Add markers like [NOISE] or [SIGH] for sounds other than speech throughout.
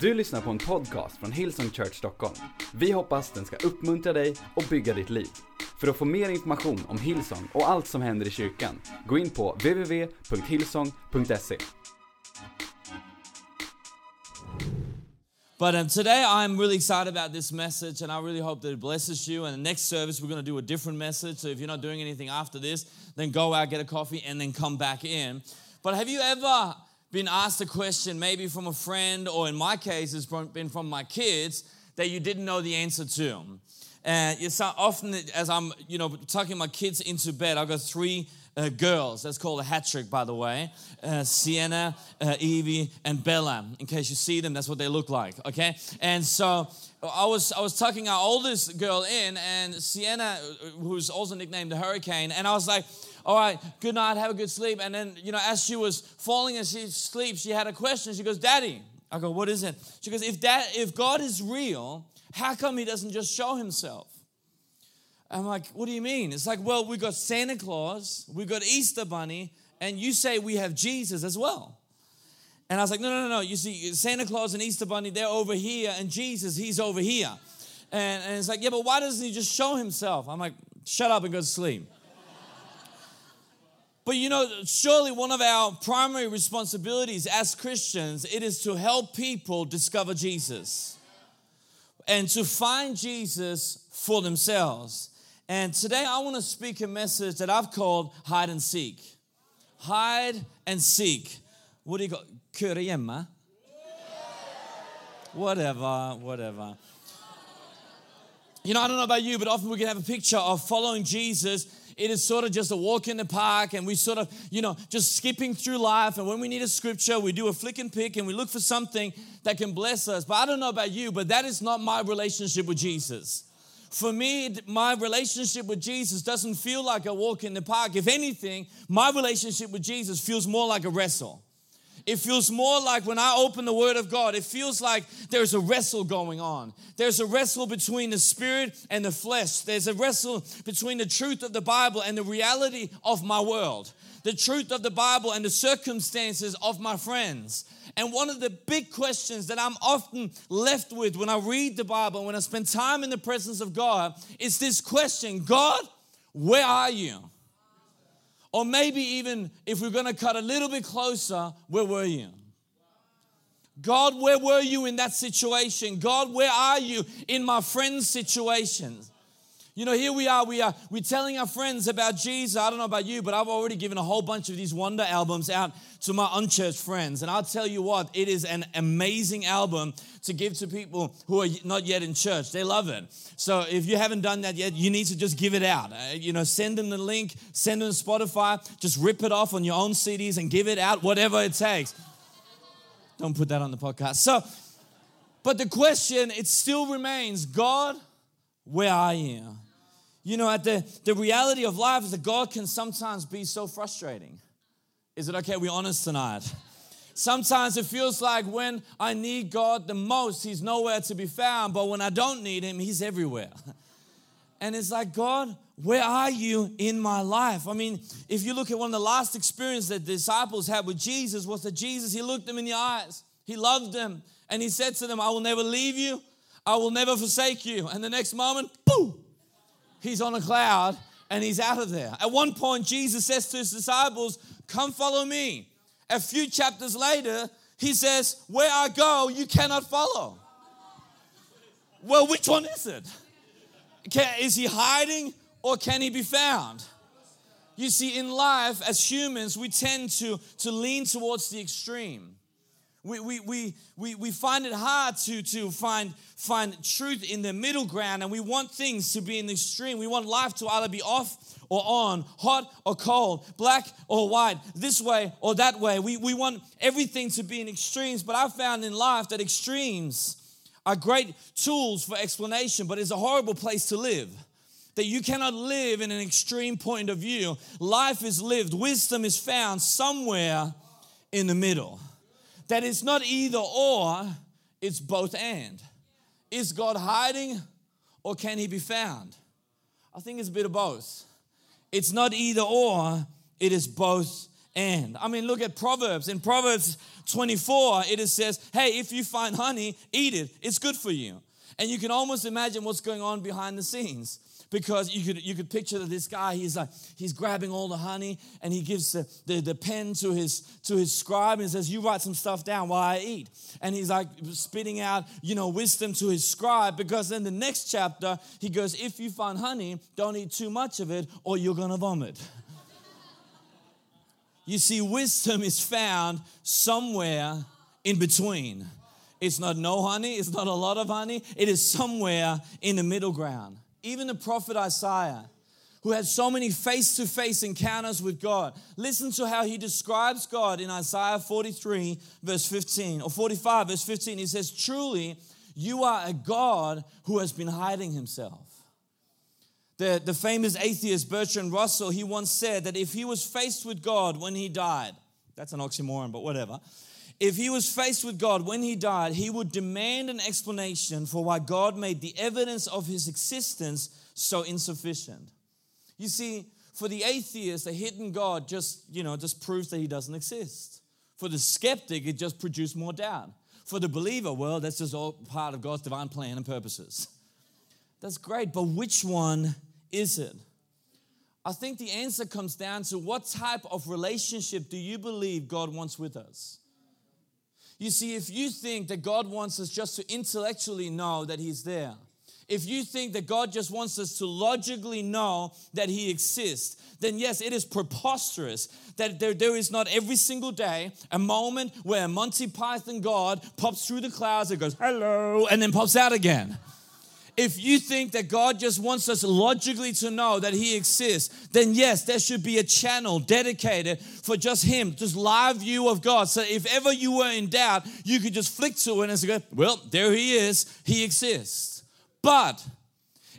Du lyssnar på en podcast från Hillsong Church Stockholm. Vi hoppas den ska uppmuntra dig och bygga ditt liv. För att få mer information om Hillsong och allt som händer i kyrkan, gå in på www.hillsong.se. But um, today I'm really excited about this message, and I really hope that it blesses you. And the next service, we're going to do a different message. So if you're not doing anything after this, then go out, get a coffee, and then come back in. But have you ever been asked a question, maybe from a friend, or in my case, it's been from my kids, that you didn't know the answer to? And it's often as I'm, you know, tucking my kids into bed, I've got three uh, girls. That's called a hat trick, by the way. Uh, Sienna, uh, Evie, and Bella. In case you see them, that's what they look like. Okay, and so I was I was tucking our oldest girl in, and Sienna, who's also nicknamed the Hurricane, and I was like. All right, good night, have a good sleep. And then, you know, as she was falling asleep, she had a question. She goes, Daddy. I go, What is it? She goes, If, that, if God is real, how come He doesn't just show Himself? I'm like, what do you mean? It's like, well, we got Santa Claus, we got Easter Bunny, and you say we have Jesus as well. And I was like, no, no, no, no. You see, Santa Claus and Easter Bunny, they're over here, and Jesus, he's over here. And, and it's like, yeah, but why doesn't he just show himself? I'm like, shut up and go to sleep. But you know, surely one of our primary responsibilities as Christians, it is to help people discover Jesus and to find Jesus for themselves. And today I want to speak a message that I've called hide and seek. Hide and seek. What do you got? Köra? Whatever, whatever. You know, I don't know about you, but often we can have a picture of following Jesus. It is sort of just a walk in the park, and we sort of, you know, just skipping through life. And when we need a scripture, we do a flick and pick and we look for something that can bless us. But I don't know about you, but that is not my relationship with Jesus. For me, my relationship with Jesus doesn't feel like a walk in the park. If anything, my relationship with Jesus feels more like a wrestle. It feels more like when I open the Word of God, it feels like there's a wrestle going on. There's a wrestle between the spirit and the flesh. There's a wrestle between the truth of the Bible and the reality of my world, the truth of the Bible and the circumstances of my friends. And one of the big questions that I'm often left with when I read the Bible, when I spend time in the presence of God, is this question God, where are you? Or maybe even if we're gonna cut a little bit closer, where were you? God, where were you in that situation? God, where are you in my friend's situations? You know, here we are, we are we're telling our friends about Jesus. I don't know about you, but I've already given a whole bunch of these wonder albums out to my unchurched friends. And I'll tell you what, it is an amazing album to give to people who are not yet in church. They love it. So if you haven't done that yet, you need to just give it out. Uh, you know, send them the link, send them Spotify, just rip it off on your own CDs and give it out, whatever it takes. Don't put that on the podcast. So, but the question, it still remains God, where are you? You know, at the, the reality of life is that God can sometimes be so frustrating. Is it okay? We're honest tonight. Sometimes it feels like when I need God the most, He's nowhere to be found, but when I don't need Him, He's everywhere. [LAUGHS] And it's like, God, where are you in my life? I mean, if you look at one of the last experiences that the disciples had with Jesus, was that Jesus, He looked them in the eyes, He loved them, and He said to them, I will never leave you, I will never forsake you. And the next moment, he's on a cloud and he's out of there. At one point, Jesus says to his disciples, Come follow me. A few chapters later, he says, Where I go, you cannot follow. Well, which one is it? Can, is he hiding or can he be found? You see, in life, as humans, we tend to, to lean towards the extreme. We, we, we, we, we find it hard to, to find, find truth in the middle ground, and we want things to be in the extreme. We want life to either be off or on, hot or cold, black or white, this way or that way. We, we want everything to be in extremes, but I found in life that extremes are great tools for explanation, but it's a horrible place to live that you cannot live in an extreme point of view. Life is lived, wisdom is found somewhere in the middle that it's not either or, it's both and. Is God hiding or can he be found? I think it's a bit of both. It's not either or, it is both and. I mean, look at Proverbs. In Proverbs 24, it says, hey, if you find honey, eat it. It's good for you. And you can almost imagine what's going on behind the scenes because you could you could picture that this guy he's like he's grabbing all the honey and he gives the, the, the, pen to his to his scribe and says you write some stuff down while i eat. And he's like spitting out you know wisdom to his scribe because in the next chapter he goes if you find honey don't eat too much of it or you're gonna vomit. [LAUGHS] You see wisdom is found somewhere in between. It's not no honey it's not a lot of honey it is somewhere in the middle ground even the prophet Isaiah, who had so many face to face encounters with God. Listen to how he describes God in Isaiah 43, verse 15, or 45, verse 15. He says, Truly, you are a God who has been hiding himself. The, the famous atheist Bertrand Russell, he once said that if he was faced with God when he died, that's an oxymoron, but whatever. If he was faced with God when he died, he would demand an explanation for why God made the evidence of his existence so insufficient. You see, for the atheist, a hidden God just, you know, just proves that he doesn't exist. For the skeptic, it just produced more doubt. For the believer, well, that's just all part of God's divine plan and purposes. That's great, but which one is it? I think the answer comes down to what type of relationship do you believe God wants with us? You see, if you think that God wants us just to intellectually know that He's there, if you think that God just wants us to logically know that He exists, then yes, it is preposterous that there, there is not every single day a moment where Monty Python God pops through the clouds and goes, hello, and then pops out again. If you think that God just wants us logically to know that He exists, then yes, there should be a channel dedicated for just Him, just live view of God. So if ever you were in doubt, you could just flick to it and say, well, there He is, He exists. But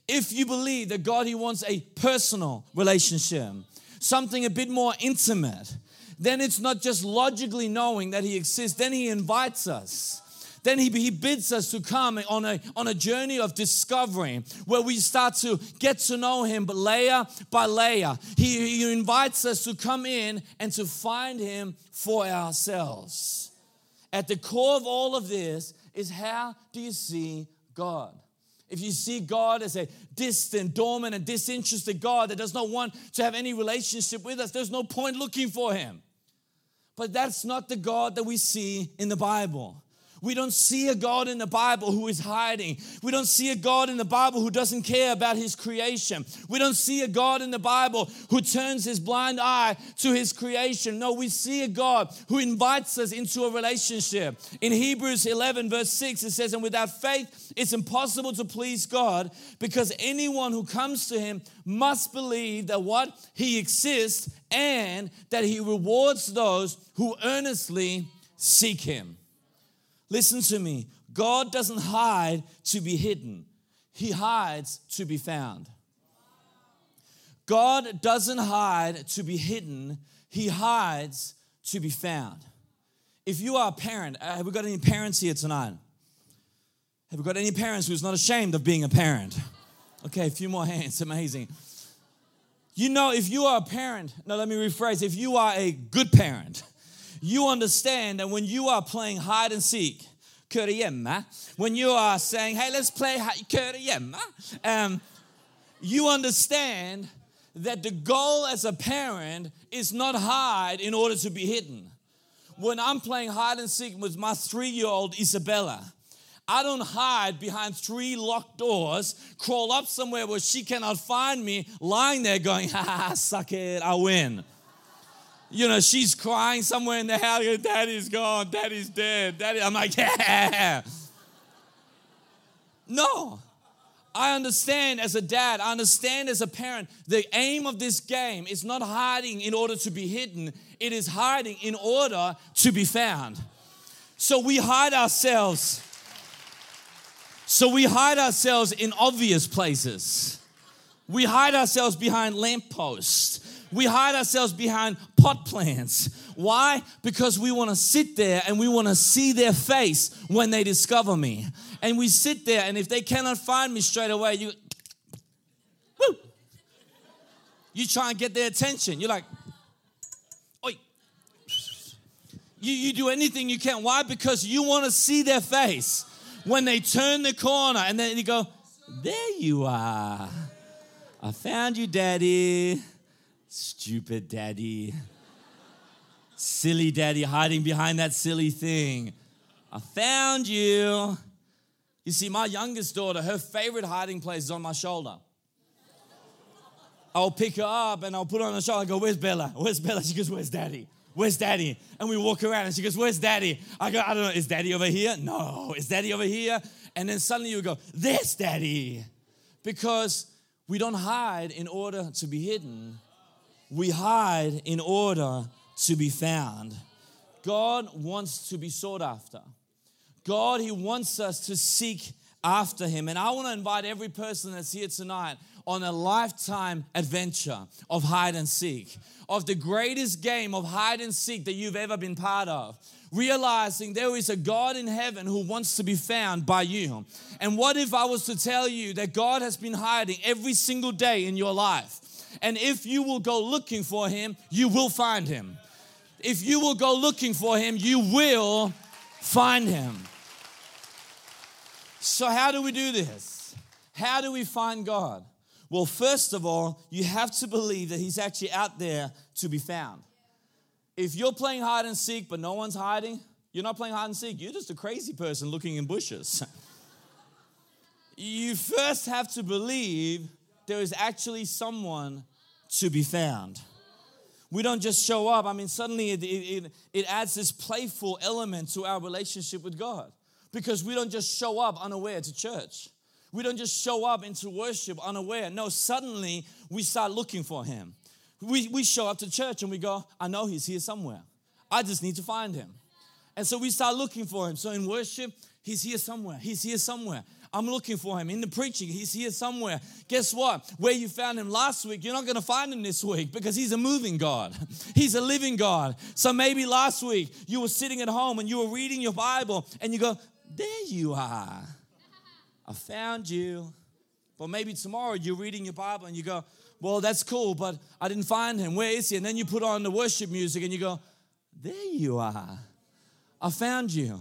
if you believe that God, He wants a personal relationship, something a bit more intimate, then it's not just logically knowing that He exists, then He invites us then he, he bids us to come on a, on a journey of discovery where we start to get to know him, but layer by layer. He, he invites us to come in and to find him for ourselves. At the core of all of this is how do you see God? If you see God as a distant, dormant, and disinterested God that does not want to have any relationship with us, there's no point looking for him. But that's not the God that we see in the Bible. We don't see a God in the Bible who is hiding. We don't see a God in the Bible who doesn't care about his creation. We don't see a God in the Bible who turns his blind eye to his creation. No, we see a God who invites us into a relationship. In Hebrews 11, verse 6, it says, And without faith, it's impossible to please God because anyone who comes to him must believe that what? He exists and that he rewards those who earnestly seek him. Listen to me. God doesn't hide to be hidden, He hides to be found. God doesn't hide to be hidden, He hides to be found. If you are a parent, uh, have we got any parents here tonight? Have we got any parents who's not ashamed of being a parent? Okay, a few more hands, [LAUGHS] amazing. You know, if you are a parent, no, let me rephrase, if you are a good parent, you understand that when you are playing hide and seek, when you are saying, hey, let's play um, you understand that the goal as a parent is not hide in order to be hidden. When I'm playing hide and seek with my three year old Isabella, I don't hide behind three locked doors, crawl up somewhere where she cannot find me, lying there going, ha ha, suck it, I win you know, she's crying somewhere in the house. Daddy's gone. Daddy's dead. Daddy. I'm like, [LAUGHS] yeah. No. I understand as a dad, I understand as a parent, the aim of this game is not hiding in order to be hidden, it is hiding in order to be found. So we hide ourselves. So we hide ourselves in obvious places. We hide ourselves behind lampposts. We hide ourselves behind pot plants. Why? Because we want to sit there and we want to see their face when they discover me. And we sit there, and if they cannot find me straight away, you, woo, you try and get their attention. You're like, oi, You, you do anything you can. Why? Because you want to see their face when they turn the corner and then you go, There you are. I found you, daddy. Stupid daddy. Silly daddy hiding behind that silly thing. I found you. You see, my youngest daughter, her favorite hiding place is on my shoulder. I'll pick her up and I'll put her on the shoulder. I go, Where's Bella? Where's Bella? She goes, Where's daddy? Where's daddy? And we walk around and she goes, Where's daddy? I go, I don't know, is daddy over here? No. Is daddy over here? And then suddenly you go, There's daddy. Because we don't hide in order to be hidden, we hide in order to be found. God wants to be sought after. God, He wants us to seek after Him. And I want to invite every person that's here tonight on a lifetime adventure of hide and seek, of the greatest game of hide and seek that you've ever been part of. Realizing there is a God in heaven who wants to be found by you. And what if I was to tell you that God has been hiding every single day in your life? And if you will go looking for him, you will find him. If you will go looking for him, you will find him. So, how do we do this? How do we find God? Well, first of all, you have to believe that He's actually out there to be found. If you're playing hide and seek, but no one's hiding, you're not playing hide and seek. You're just a crazy person looking in bushes. [LAUGHS] you first have to believe there is actually someone to be found. We don't just show up. I mean, suddenly it, it, it adds this playful element to our relationship with God because we don't just show up unaware to church. We don't just show up into worship unaware. No, suddenly we start looking for Him. We, we show up to church and we go, I know He's here somewhere. I just need to find Him. And so we start looking for Him. So in worship, He's here somewhere. He's here somewhere. I'm looking for him. In the preaching, he's here somewhere. Guess what? Where you found him last week, you're not going to find him this week because he's a moving God. [LAUGHS] He's a living God. So maybe last week you were sitting at home and you were reading your Bible and you go, There you are. I found you. But maybe tomorrow you're reading your Bible and you go, Well, that's cool, but I didn't find him. Where is he? And then you put on the worship music and you go, There you are. I found you.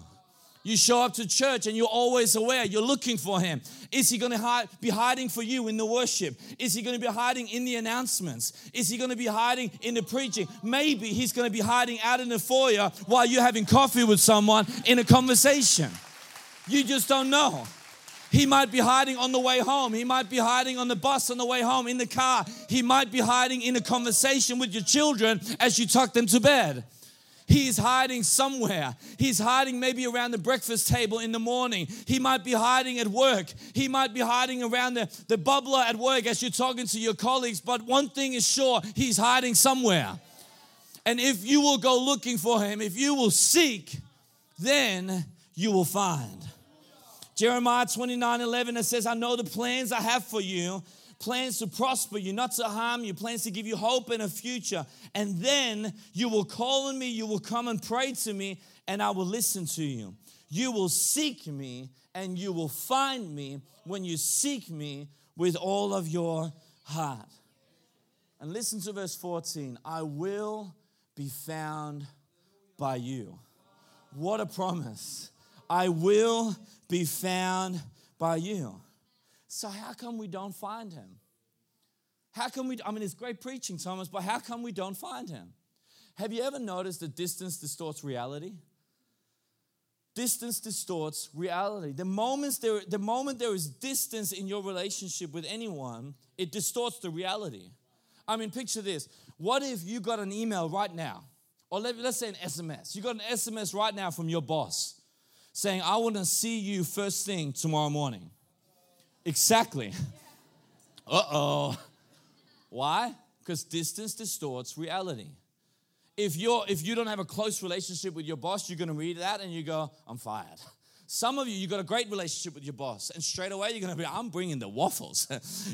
You show up to church and you're always aware, you're looking for him. Is he going to hide, be hiding for you in the worship? Is he going to be hiding in the announcements? Is he going to be hiding in the preaching? Maybe he's going to be hiding out in the foyer while you're having coffee with someone in a conversation. You just don't know. He might be hiding on the way home. He might be hiding on the bus on the way home, in the car. He might be hiding in a conversation with your children as you tuck them to bed. He's hiding somewhere. He's hiding maybe around the breakfast table in the morning. He might be hiding at work. He might be hiding around the, the bubbler at work as you're talking to your colleagues. But one thing is sure, he's hiding somewhere. And if you will go looking for him, if you will seek, then you will find. Jeremiah 29 11, it says, I know the plans I have for you plans to prosper you, not to harm you, plans to give you hope and a future. And then you will call on me, you will come and pray to me, and I will listen to you. You will seek me, and you will find me when you seek me with all of your heart. And listen to verse 14 I will be found by you. What a promise! I will be found by you. So, how come we don't find him? How come we, I mean, it's great preaching, Thomas, but how come we don't find him? Have you ever noticed that distance distorts reality? Distance distorts reality. The, moments there, the moment there is distance in your relationship with anyone, it distorts the reality. I mean, picture this. What if you got an email right now, or let, us say an SMS? You got an SMS right now from your boss saying, I want to see you first thing tomorrow morning. Exactly. Uh oh. Why? Because distance distorts reality. If you're if you don't have a close relationship with your boss, you're gonna read that and you go, I'm fired. Some of you, you got a great relationship with your boss, and straight away you're gonna be, I'm bringing the waffles.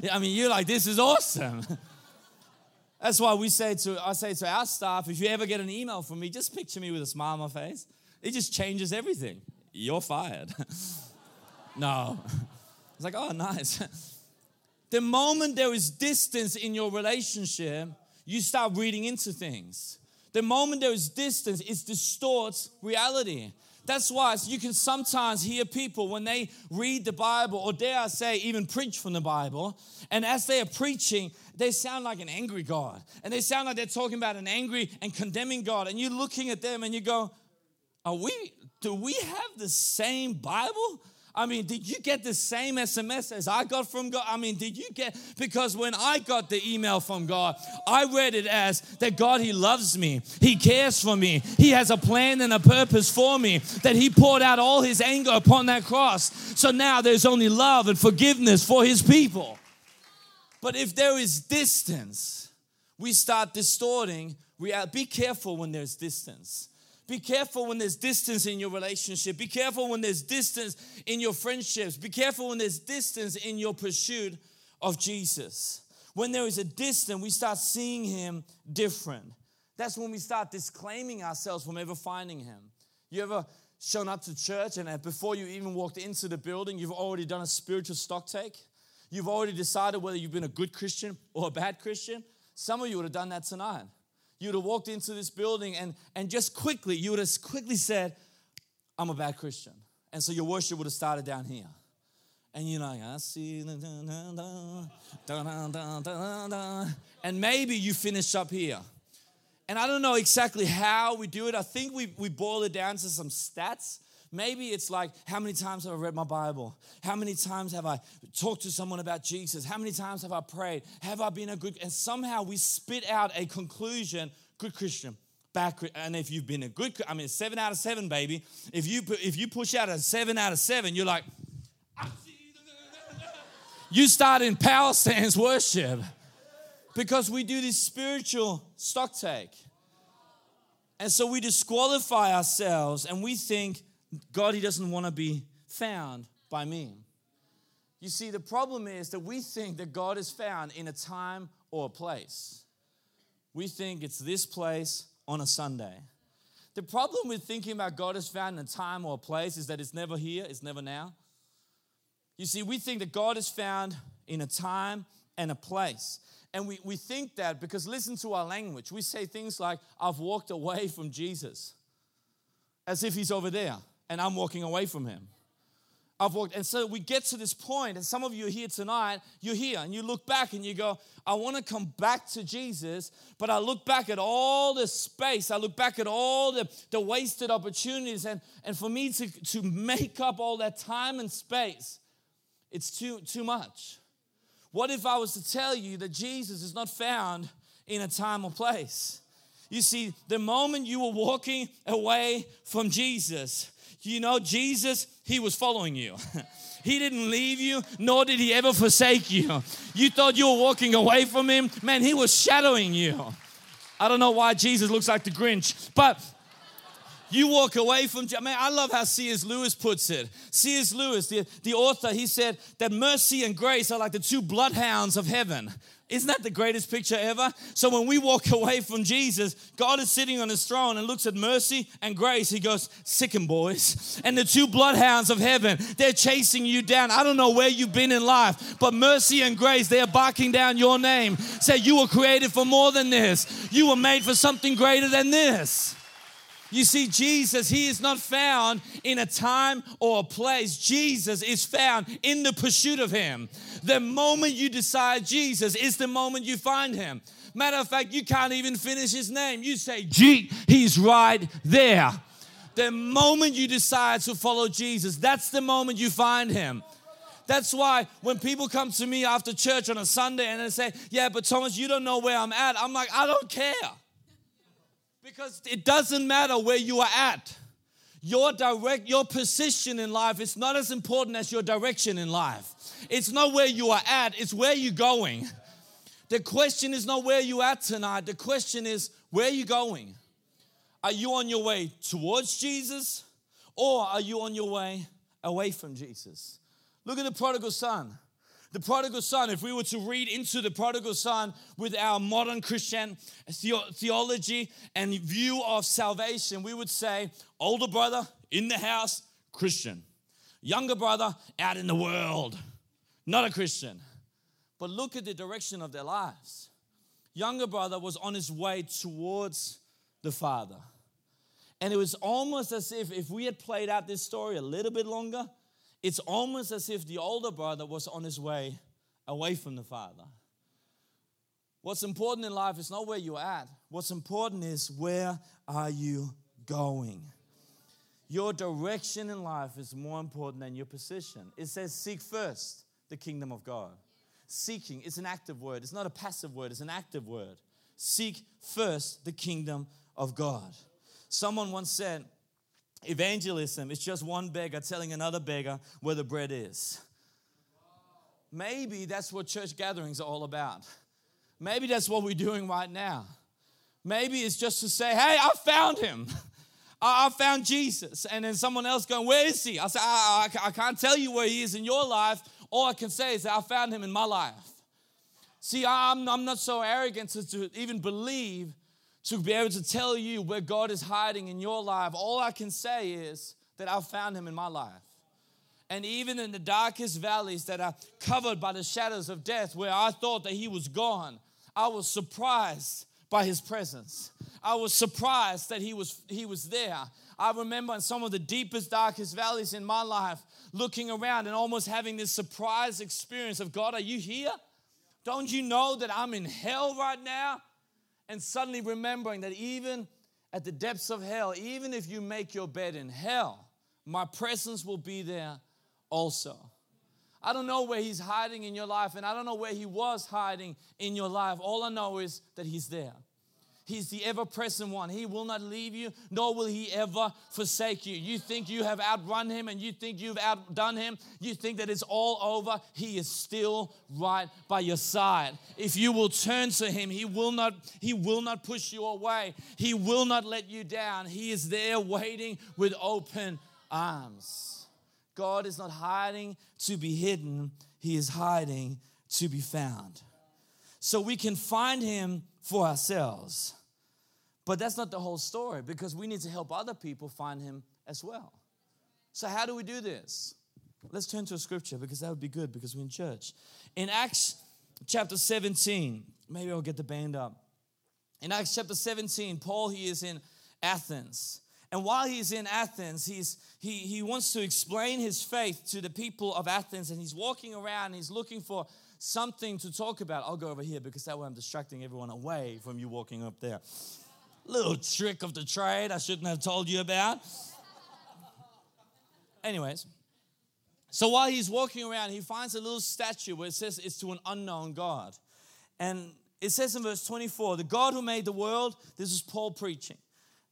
[LAUGHS] I mean, you're like, this is awesome. [LAUGHS] That's why we say to I say to our staff, if you ever get an email from me, just picture me with a smile on my face. It just changes everything. You're fired. [LAUGHS] no like, oh, nice. [LAUGHS] the moment there is distance in your relationship, you start reading into things. The moment there is distance, it distorts reality. That's why you can sometimes hear people when they read the Bible, or dare I say, even preach from the Bible, and as they are preaching, they sound like an angry God. And they sound like they're talking about an angry and condemning God. And you're looking at them and you go, Are we, do we have the same Bible? I mean, did you get the same SMS as I got from God? I mean, did you get, because when I got the email from God, I read it as that God, He loves me, He cares for me, He has a plan and a purpose for me, that He poured out all His anger upon that cross. So now there's only love and forgiveness for His people. But if there is distance, we start distorting. Reality. Uh, be careful when there's distance be careful when there's distance in your relationship. Be careful when there's distance in your friendships. Be careful when there's distance in your pursuit of Jesus. When there is a distance, we start seeing Him different. That's when we start disclaiming ourselves from ever finding Him. You ever shown up to church and before you even walked into the building, you've already done a spiritual stock take? You've already decided whether you've been a good Christian or a bad Christian? Some of you would have done that tonight you would have walked into this building and, and just quickly, you would have quickly said, I'm a bad Christian. And so your worship would have started down here. And you're like, I see, and maybe you finish up here. And I don't know exactly how we do it. I think we, we boil it down to some stats. Maybe it's like, how many times have I read my Bible? How many times have I talked to someone about Jesus? How many times have I prayed? Have I been a good? And somehow we spit out a conclusion good Christian. Bad, and if you've been a good, I mean, seven out of seven, baby. If you if you push out a seven out of seven, you're like, [LAUGHS] you start in power stance worship because we do this spiritual stock take. And so we disqualify ourselves and we think God, He doesn't want to be found by me. You see, the problem is that we think that God is found in a time or a place. We think it's this place on a Sunday. The problem with thinking about God is found in a time or a place is that it's never here, it's never now. You see, we think that God is found in a time and a place. And we, we think that because listen to our language. We say things like, I've walked away from Jesus, as if he's over there and I'm walking away from him. I've walked, and so we get to this point, and some of you are here tonight, you're here, and you look back and you go, I want to come back to Jesus, but I look back at all the space, I look back at all the, the wasted opportunities, and, and for me to, to make up all that time and space, it's too, too much. What if I was to tell you that Jesus is not found in a time or place? You see, the moment you were walking away from Jesus, you know, Jesus, he was following you. [LAUGHS] He didn't leave you, nor did he ever forsake you. You thought you were walking away from him. Man, he was shadowing you. I don't know why Jesus looks like the Grinch, but you walk away from man i love how cs lewis puts it cs lewis the, the author he said that mercy and grace are like the two bloodhounds of heaven isn't that the greatest picture ever? So when we walk [LAUGHS] away from Jesus, God is sitting on his throne and looks at mercy and grace. He goes, Sick boys. [LAUGHS] And the two bloodhounds of heaven, they're chasing you down. I don't know where you've been in life, but mercy and grace, they are barking down your name. Say, You were created for more than this, you were made for something greater than this. You see, Jesus, He is not found in a time or a place. Jesus is found in the pursuit of Him. The moment you decide Jesus is the moment you find Him. Matter of fact, you can't even finish His name. You say, Gee, He's right there. The moment you decide to follow Jesus, that's the moment you find Him. That's why when people come to me after church on a Sunday and they say, Yeah, but Thomas, you don't know where I'm at, I'm like, I don't care. Because it doesn't matter where you are at. Your direct your position in life is not as important as your direction in life. It's not where you are at, it's where you're going. The question is not where you at tonight. The question is where are you going? Are you on your way towards Jesus or are you on your way away from Jesus? Look at the prodigal son. The prodigal son, if we were to read into the prodigal son with our modern Christian theology and view of salvation, we would say older brother in the house, Christian. Younger brother out in the world, not a Christian. But look at the direction of their lives. Younger brother was on his way towards the Father. And it was almost as if if we had played out this story a little bit longer, it's almost as if the older brother was on his way away from the Father. What's important in life is not where you're at. What's important is where are you going? Your direction in life is more important than your position. It says, seek first the kingdom of God. Seeking is an active word, it's not a passive word, it's an active word. Seek first the kingdom of God. Someone once said, Evangelism is just one beggar telling another beggar where the bread is. Maybe that's what church gatherings are all about. Maybe that's what we're doing right now. Maybe it's just to say, hey, I found him. [LAUGHS] I found Jesus. And then someone else going, where is he? I say, I, I, I can't tell you where he is in your life. All I can say is that I found him in my life. See, I'm, I'm not so arrogant as to even believe to be able to tell you where God is hiding in your life. All I can say is that I found him in my life. And even in the darkest valleys that are covered by the shadows of death, where I thought that he was gone, I was surprised by his presence. I was surprised that he was, he was there. I remember in some of the deepest, darkest valleys in my life, looking around and almost having this surprise experience of God, are you here? Don't you know that I'm in hell right now? And suddenly remembering that even at the depths of hell, even if you make your bed in hell, my presence will be there also. I don't know where he's hiding in your life, and I don't know where he was hiding in your life. All I know is that he's there. He's the ever present one. He will not leave you, nor will he ever forsake you. You think you have outrun him and you think you've outdone him. You think that it's all over. He is still right by your side. If you will turn to him, he will not he will not push you away. He will not let you down. He is there waiting with open arms. God is not hiding to be hidden. He is hiding to be found. So we can find him for ourselves. But that's not the whole story because we need to help other people find him as well. So, how do we do this? Let's turn to a scripture because that would be good because we're in church. In Acts chapter 17, maybe I'll get the band up. In Acts chapter 17, Paul, he is in Athens. And while he's in Athens, he's, he, he wants to explain his faith to the people of Athens. And he's walking around, and he's looking for something to talk about. I'll go over here because that way I'm distracting everyone away from you walking up there. Little trick of the trade I shouldn't have told you about. Anyways, so while he's walking around, he finds a little statue where it says it's to an unknown God. And it says in verse 24, the God who made the world, this is Paul preaching.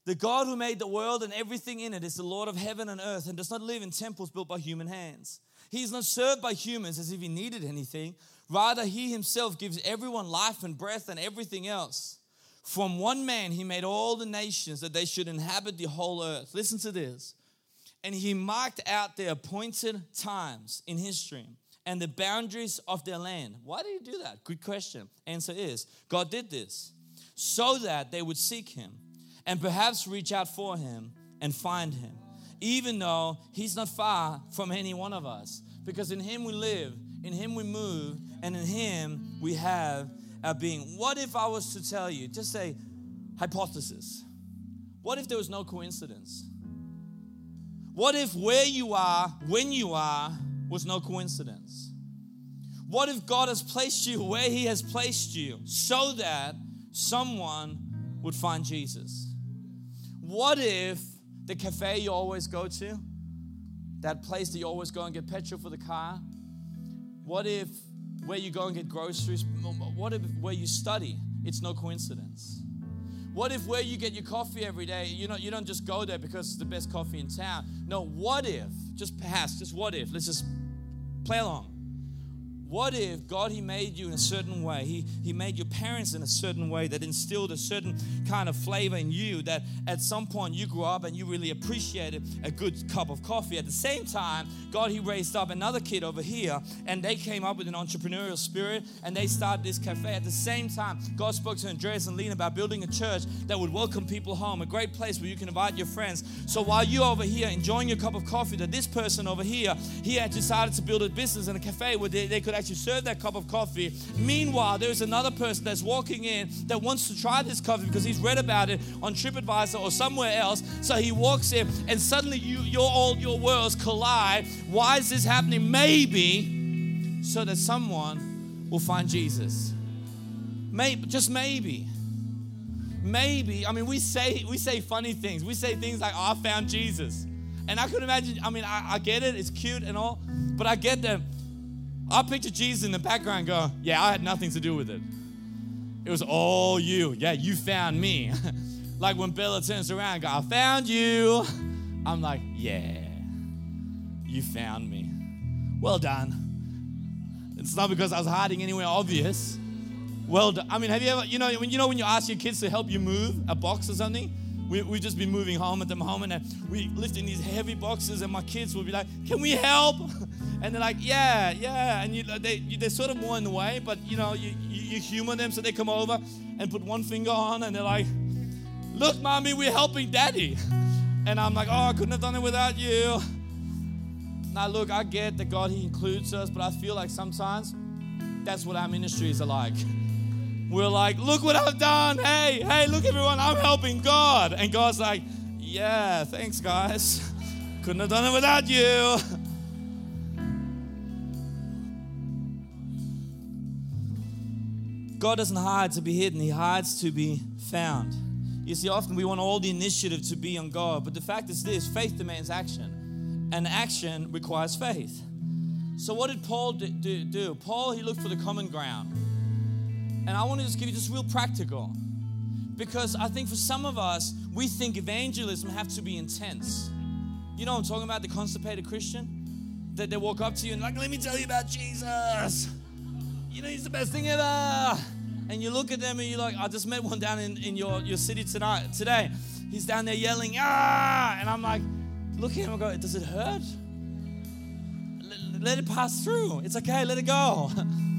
The God who made the world and everything in it is the Lord of heaven and earth and does not live in temples built by human hands. He is not served by humans as if he needed anything, Rather, he himself gives everyone life and breath and everything else. From one man, he made all the nations that they should inhabit the whole earth. Listen to this. And he marked out their appointed times in history and the boundaries of their land. Why did he do that? Good question. Answer is God did this so that they would seek him and perhaps reach out for him and find him, even though he's not far from any one of us. Because in him we live, in him we move, and in Him we have our being. What if I was to tell you, just say, hypothesis, what if there was no coincidence? What if where you are, when you are, was no coincidence? What if God has placed you where He has placed you so that someone would find Jesus? What if the cafe you always go to, that place that you always go and get petrol for the car, what if where you go and get groceries, what if where you study, it's no coincidence? What if where you get your coffee every day, you know, you don't just go there because it's the best coffee in town? No, what if, just perhaps, just what if, let's just play along. What if God, He made you in a certain way? He, he made your parents in a certain way that instilled a certain kind of flavor in you that at some point you grew up and you really appreciated a good cup of coffee. At the same time, God, He raised up another kid over here and they came up with an entrepreneurial spirit and they started this cafe. At the same time, God spoke to Andreas and Lena about building a church that would welcome people home, a great place where you can invite your friends. So while you're over here enjoying your cup of coffee, that this person over here, he had decided to build a business and a cafe where they, they could actually serve that cup of coffee. Meanwhile, there's another person that's walking in that wants to try this coffee because he's read about it on TripAdvisor or somewhere else. So he walks in, and suddenly you, your all your worlds collide. Why is this happening? Maybe so that someone will find Jesus. Maybe, just maybe maybe i mean we say we say funny things we say things like oh, i found jesus and i could imagine i mean I, I, get it it's cute and all but i get that i picture jesus in the background go yeah i had nothing to do with it. It was all you. Yeah you found me. [LAUGHS] Like when bella turns around and go i found you. I'm like yeah you found me. Well done. It's not because i was hiding anywhere obvious. Well done. I mean, have you ever, you know, when you know when you ask your kids to help you move a box or something? We, we've just been moving home at the moment and we lifting these heavy boxes and my kids will be like, can we help? [LAUGHS] And they're like, yeah, yeah. And you, they, you, they're sort of more in the way, but you know, you, you, you humor them so they come over and put one finger on and they're like, look, mommy, we're helping daddy. [LAUGHS] And I'm like, oh, I couldn't have done it without you. Now, look, I get that God, He includes us, but I feel like sometimes that's what our ministries are like we're like, look what I've done. Hey, hey, look everyone, I'm helping God. And God's like, yeah, thanks guys. Couldn't have done it without you. God doesn't hide to be hidden, He hides to be found. You see, often we want all the initiative to be on God, but the fact is this faith demands action, and action requires faith. So, what did Paul do? Paul, he looked for the common ground. And I want to just give you just real practical. Because I think for some of us, we think evangelism have to be intense. You know I'm talking about? The constipated Christian? That they walk up to you and like, let me tell you about Jesus. You know, he's the best thing ever. And you look at them and you're like, I just met one down in, in your, your city tonight today. He's down there yelling, ah! And I'm like, look at him and go, does it hurt? Let, let it pass through. It's okay, let it go. [LAUGHS]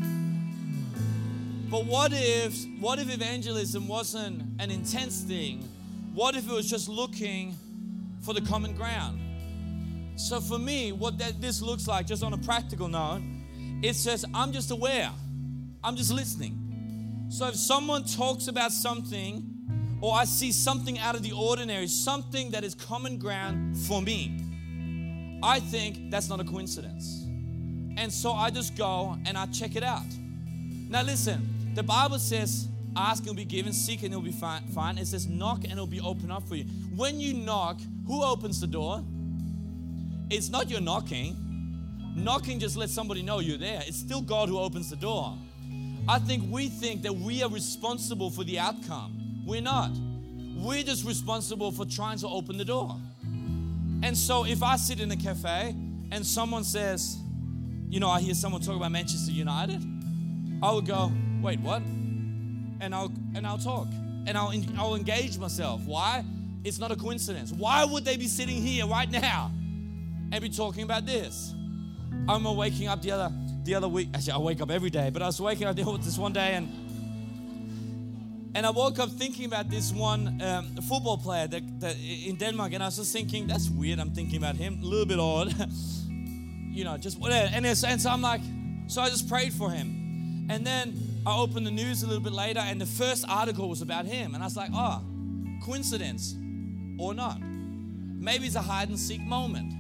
But what if what if evangelism wasn't an intense thing? What if it was just looking for the common ground? So for me, what that this looks like, just on a practical note, it says I'm just aware. I'm just listening. So if someone talks about something or I see something out of the ordinary, something that is common ground for me, I think that's not a coincidence. And so I just go and I check it out. Now listen, the Bible says, ask and it'll be given, seek and it'll be find. It says, knock and it'll be opened up for you. When you knock, who opens the door? It's not your knocking. Knocking just lets somebody know you're there. It's still God who opens the door. I think we think that we are responsible for the outcome. We're not. We're just responsible for trying to open the door. And so if I sit in a cafe and someone says, you know, I hear someone talk about Manchester United, I would go, wait, what? And I'll and I'll talk and I'll I'll engage myself. Why? It's not a coincidence. Why would they be sitting here right now and be talking about this? I am waking up the other the other week. Actually, I wake up every day, but I was waking up this one day and and I woke up thinking about this one um, football player that, that in Denmark, and I was just thinking, that's weird. I'm thinking about him, a little bit odd, [LAUGHS] you know, just whatever. And, and so I'm like, so I just prayed for him, and then I opened the news a little bit later, and the first article was about him. And I was like, oh, coincidence or not. Maybe it's a hide and seek moment.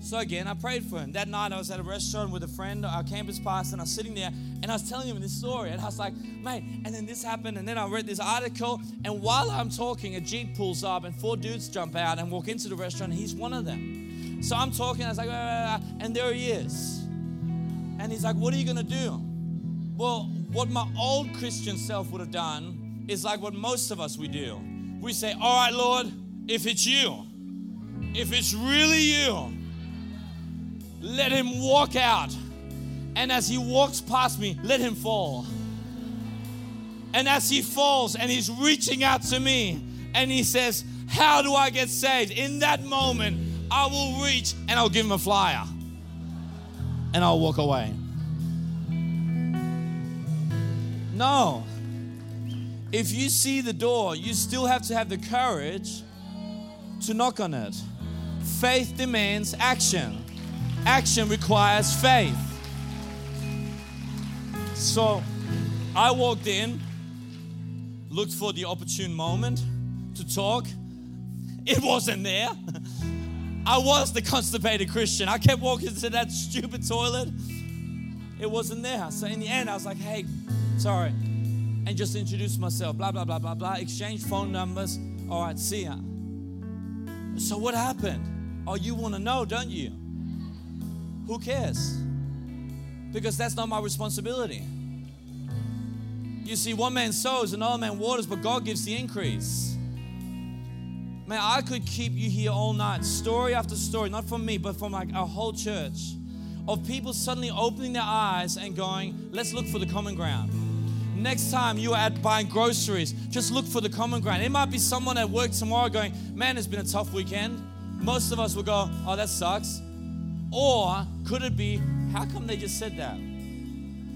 So again, I prayed for him. That night, I was at a restaurant with a friend, our campus pastor, and I was sitting there and I was telling him this story. And I was like, mate, and then this happened. And then I read this article. And while I'm talking, a Jeep pulls up and four dudes jump out and walk into the restaurant. And he's one of them. So I'm talking, I was like, ah, and there he is. And he's like, what are you going to do? Well, what my old Christian self would have done is like what most of us we do. We say, All right, Lord, if it's you, if it's really you, let him walk out. And as he walks past me, let him fall. And as he falls and he's reaching out to me and he says, How do I get saved? In that moment, I will reach and I'll give him a flyer and I'll walk away. No. If you see the door, you still have to have the courage to knock on it. Faith demands action, action requires faith. So I walked in, looked for the opportune moment to talk. It wasn't there. [LAUGHS] I was the constipated Christian. I kept walking to that stupid toilet. It wasn't there. So in the end, I was like, hey, sorry. And just introduce myself, blah, blah, blah, blah, blah. Exchange phone numbers. All right, see ya. So what happened? Oh, you want to know, don't you? Who cares? Because that's not my responsibility. You see, one man sows, another man waters, but God gives the increase. Man, I could keep you here all night, story after story, not from me, but from like our whole church, of people suddenly opening their eyes and going, let's look for the common ground. Next time you are at buying groceries, just look for the common ground. It might be someone at work tomorrow going, man, it's been a tough weekend. Most of us will go, oh, that sucks. Or could it be, how come they just said that?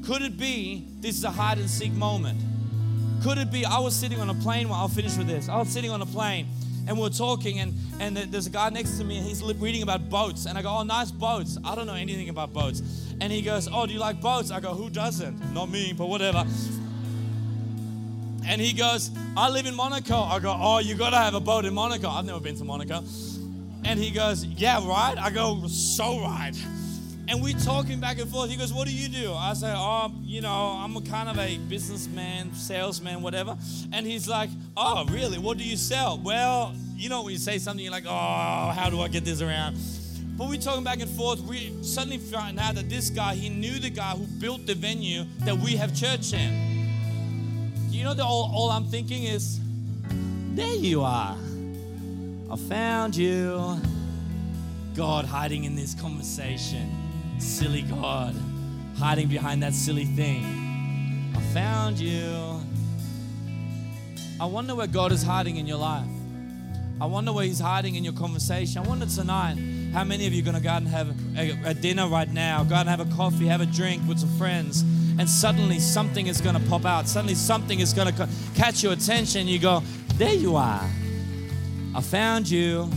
Could it be this is a hide and seek moment? Could it be I was sitting on a plane? Well, I'll finish with this. I was sitting on a plane and we are talking, and, and there's a guy next to me, and he's reading about boats. And I go, Oh, nice boats. I don't know anything about boats. And he goes, Oh, do you like boats? I go, Who doesn't? Not me, but whatever. And he goes, I live in Monaco. I go, Oh, you gotta have a boat in Monaco. I've never been to Monaco. And he goes, Yeah, right? I go, So right. And we're talking back and forth. He goes, What do you do? I say, Oh, you know, I'm a kind of a businessman, salesman, whatever. And he's like, Oh, really? What do you sell? Well, you know, when you say something, you're like, Oh, how do I get this around? But we're talking back and forth. We suddenly found out that this guy, he knew the guy who built the venue that we have church in. You know, the, all, all I'm thinking is, There you are. I found you. God hiding in this conversation silly God hiding behind that silly thing. I found you. I wonder where God is hiding in your life. I wonder where He's hiding in your conversation. I wonder tonight how many of you are going to go out and have a, a, dinner right now, go out and have a coffee, have a drink with some friends, and suddenly something is going to pop out. Suddenly something is going to catch your attention. You go, There you are. I found you.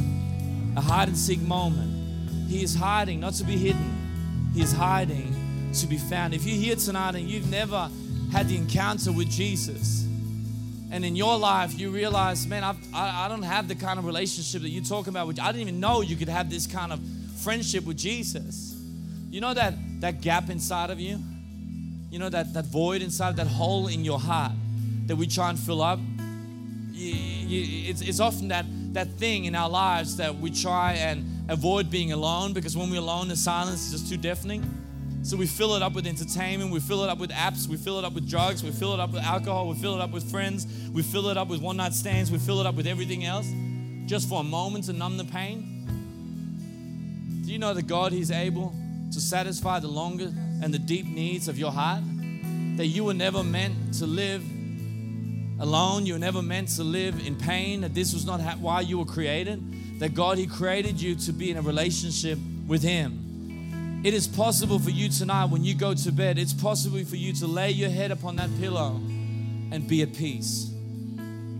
A hide and seek moment. He is hiding, not to be hidden. He is hiding to be found. If you're here tonight and you've never had the encounter with Jesus, and in your life you realize, man, I've, I, I don't have the kind of relationship that you're talking about. Which I didn't even know you could have this kind of friendship with Jesus. You know that that gap inside of you. You know that that void inside, that hole in your heart that we try and fill up. It's, it's often that that thing in our lives that we try and avoid being alone because when we're alone, the silence is just too deafening. So we fill it up with entertainment, we fill it up with apps, we fill it up with drugs, we fill it up with alcohol, we fill it up with friends, we fill it up with one night stands, we fill it up with everything else just for a moment to numb the pain. Do you know that God He's able to satisfy the longer and the deep needs of your heart? That you were never meant to live alone, you were never meant to live in pain, that this was not why you were created that God, He created you to be in a relationship with Him. It is possible for you tonight when you go to bed, it's possible for you to lay your head upon that pillow and be at peace.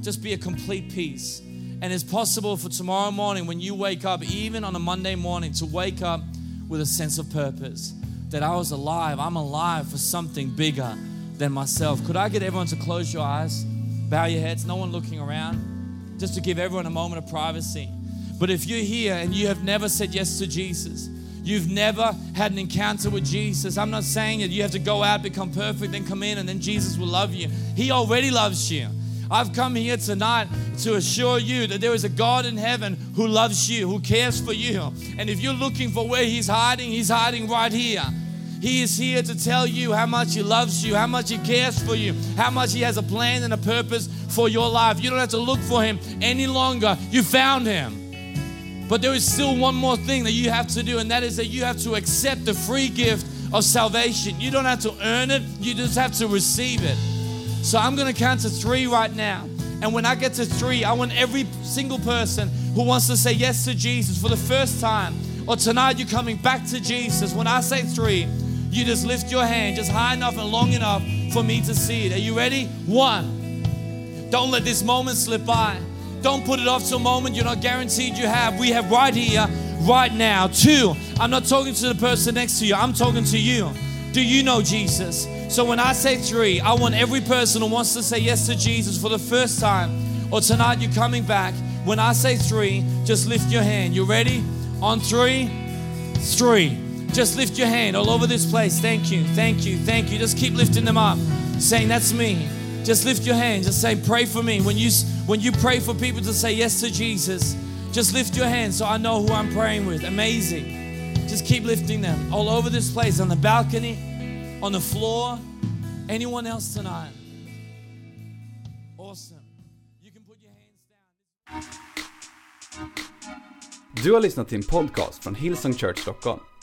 Just be a complete peace. And it's possible for tomorrow morning when you wake up, even on a Monday morning, to wake up with a sense of purpose that I was alive. I'm alive for something bigger than myself. Could I get everyone to close your eyes, bow your heads, no one looking around, just to give everyone a moment of privacy? But if you're here and you have never said yes to Jesus, you've never had an encounter with Jesus, I'm not saying that you have to go out, become perfect, then come in and then Jesus will love you. He already loves you. I've come here tonight to assure you that there is a God in heaven who loves you, who cares for you. And if you're looking for where He's hiding, He's hiding right here. He is here to tell you how much He loves you, how much He cares for you, how much He has a plan and a purpose for your life. You don't have to look for Him any longer. You found Him. But there is still one more thing that you have to do, and that is that you have to accept the free gift of salvation. You don't have to earn it, you just have to receive it. So I'm going to count to three right now. And when I get to three, I want every single person who wants to say yes to Jesus for the first time, or tonight you're coming back to Jesus. When I say three, you just lift your hand just high enough and long enough for me to see it. Are you ready? One. Don't let this moment slip by. Don't put it off till a moment you're not guaranteed you have. We have right here, right now. Two, I'm not talking to the person next to you, I'm talking to you. Do you know Jesus? So when I say three, I want every person who wants to say yes to Jesus for the first time, or tonight you're coming back. When I say three, just lift your hand. You ready? On three, three. Just lift your hand all over this place. Thank you, thank you, thank you. Just keep lifting them up, saying, That's me. Just lift your hand. Just say, Pray for me. When you, when you pray for people to say yes to Jesus, just lift your hand so I know who I'm praying with. Amazing. Just keep lifting them all over this place, on the balcony, on the floor. Anyone else tonight? Awesome. You can put your hands down. Du har lyssnat till en podcast från Hillsong.